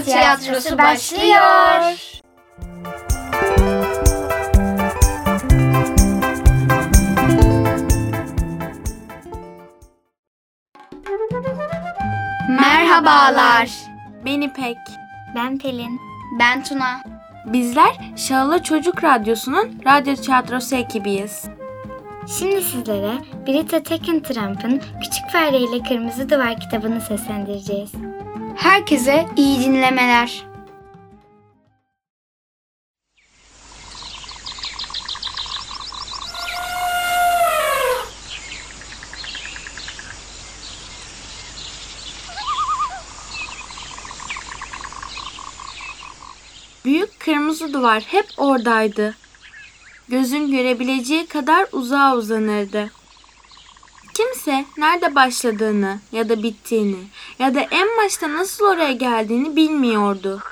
Radyo tiyatrosu başlıyor. Merhabalar. Ben İpek. Ben Pelin. Ben Tuna. Bizler Şahlı Çocuk Radyosu'nun radyo tiyatrosu ekibiyiz. Şimdi sizlere Brita Tekentramp'ın Küçük Fare ile Kırmızı Duvar kitabını seslendireceğiz. Herkese iyi dinlemeler. Büyük kırmızı duvar hep oradaydı. Gözün görebileceği kadar uzağa uzanırdı. Kimse nerede başladığını ya da bittiğini ya da en başta nasıl oraya geldiğini bilmiyordu.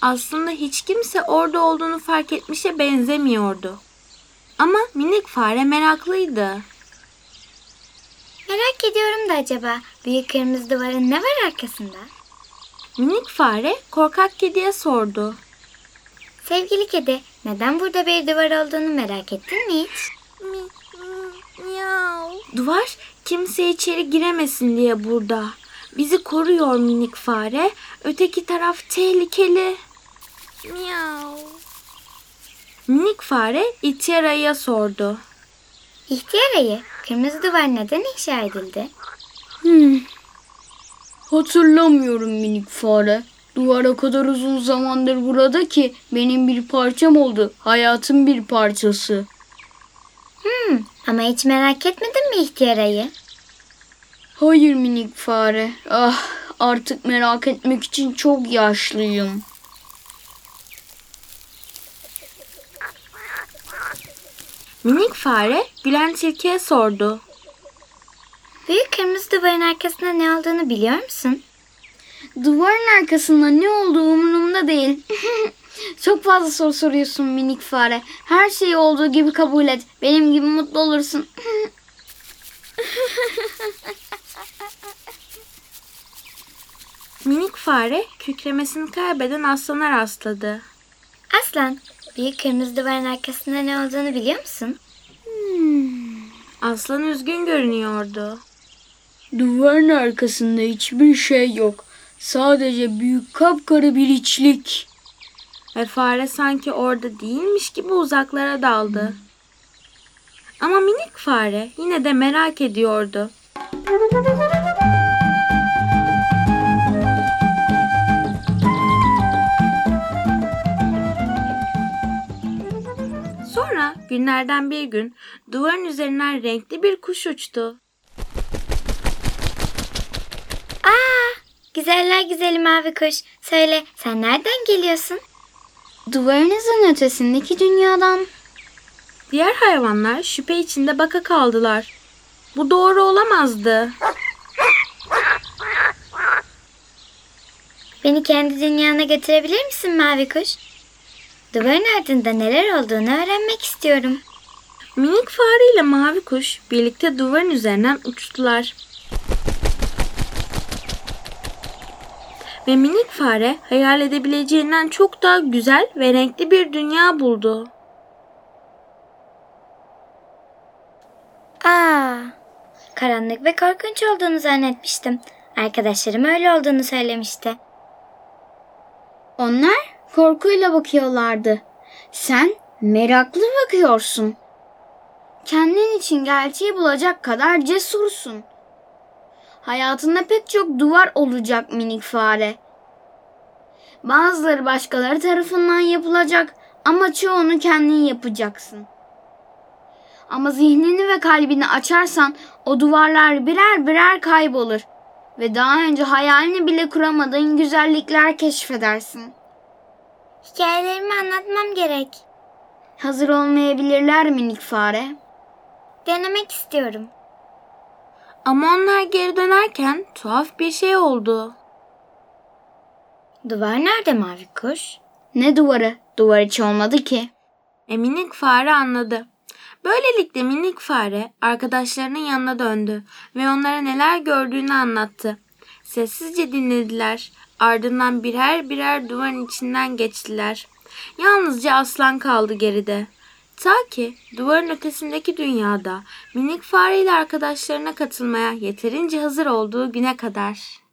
Aslında hiç kimse orada olduğunu fark etmişe benzemiyordu. Ama minik fare meraklıydı. Merak ediyorum da acaba büyük kırmızı duvarın ne var arkasında? Minik fare korkak kediye sordu. Sevgili kedi, neden burada bir duvar olduğunu merak ettin mi hiç? Duvar kimse içeri giremesin diye burada. Bizi koruyor minik fare. Öteki taraf tehlikeli. Miau. Minik fare ihtiyar ayıya sordu. İhtiyar ayı, kırmızı duvar neden inşa edildi? Hmm. Hatırlamıyorum minik fare. Duvar o kadar uzun zamandır burada ki benim bir parçam oldu. Hayatın bir parçası. Hmm, ama hiç merak etmedin mi ihtiyar ayı? Hayır minik fare. Ah, artık merak etmek için çok yaşlıyım. Minik fare gülen tilkiye sordu. Büyük kırmızı duvarın arkasında ne olduğunu biliyor musun? Duvarın arkasında ne olduğu umurumda değil. Çok fazla soru soruyorsun minik fare. Her şeyi olduğu gibi kabul et. Benim gibi mutlu olursun. Minik fare kükremesini kaybeden aslana rastladı. Aslan, büyük kırmızı duvarın arkasında ne olduğunu biliyor musun? Aslan üzgün görünüyordu. Duvarın arkasında hiçbir şey yok. Sadece büyük kapkara bir içlik. Ve fare sanki orada değilmiş gibi uzaklara daldı. Ama minik fare yine de merak ediyordu. Sonra günlerden bir gün duvarın üzerinden renkli bir kuş uçtu. Aa, güzeller güzeli mavi kuş. Söyle, sen nereden geliyorsun? Duvarınızın ötesindeki dünyadan. Diğer hayvanlar şüphe içinde baka kaldılar. Bu doğru olamazdı. Beni kendi dünyana götürebilir misin mavi kuş? Duvarın ardında neler olduğunu öğrenmek istiyorum. Minik fare ile mavi kuş birlikte duvarın üzerinden uçtular. Ve minik fare hayal edebileceğinden çok daha güzel ve renkli bir dünya buldu. Aa, karanlık ve korkunç olduğunu zannetmiştim. Arkadaşlarım öyle olduğunu söylemişti. Onlar korkuyla bakıyorlardı. Sen meraklı bakıyorsun. Kendin için gerçeği bulacak kadar cesursun. Hayatında pek çok duvar olacak minik fare. Bazıları başkaları tarafından yapılacak ama çoğunu kendin yapacaksın. Ama zihnini ve kalbini açarsan o duvarlar birer birer kaybolur ve daha önce hayalini bile kuramadığın güzellikler keşfedersin. Hikayelerimi anlatmam gerek. Hazır olmayabilirler minik fare. Denemek istiyorum. Ama onlar geri dönerken tuhaf bir şey oldu. Duvar nerede mavi kuş? Ne duvarı? Duvar hiç olmadı ki. E minik fare anladı. Böylelikle minik fare arkadaşlarının yanına döndü ve onlara neler gördüğünü anlattı. Sessizce dinlediler. Ardından birer birer duvarın içinden geçtiler. Yalnızca aslan kaldı geride. Ta ki duvarın ötesindeki dünyada minik fareyle arkadaşlarına katılmaya yeterince hazır olduğu güne kadar.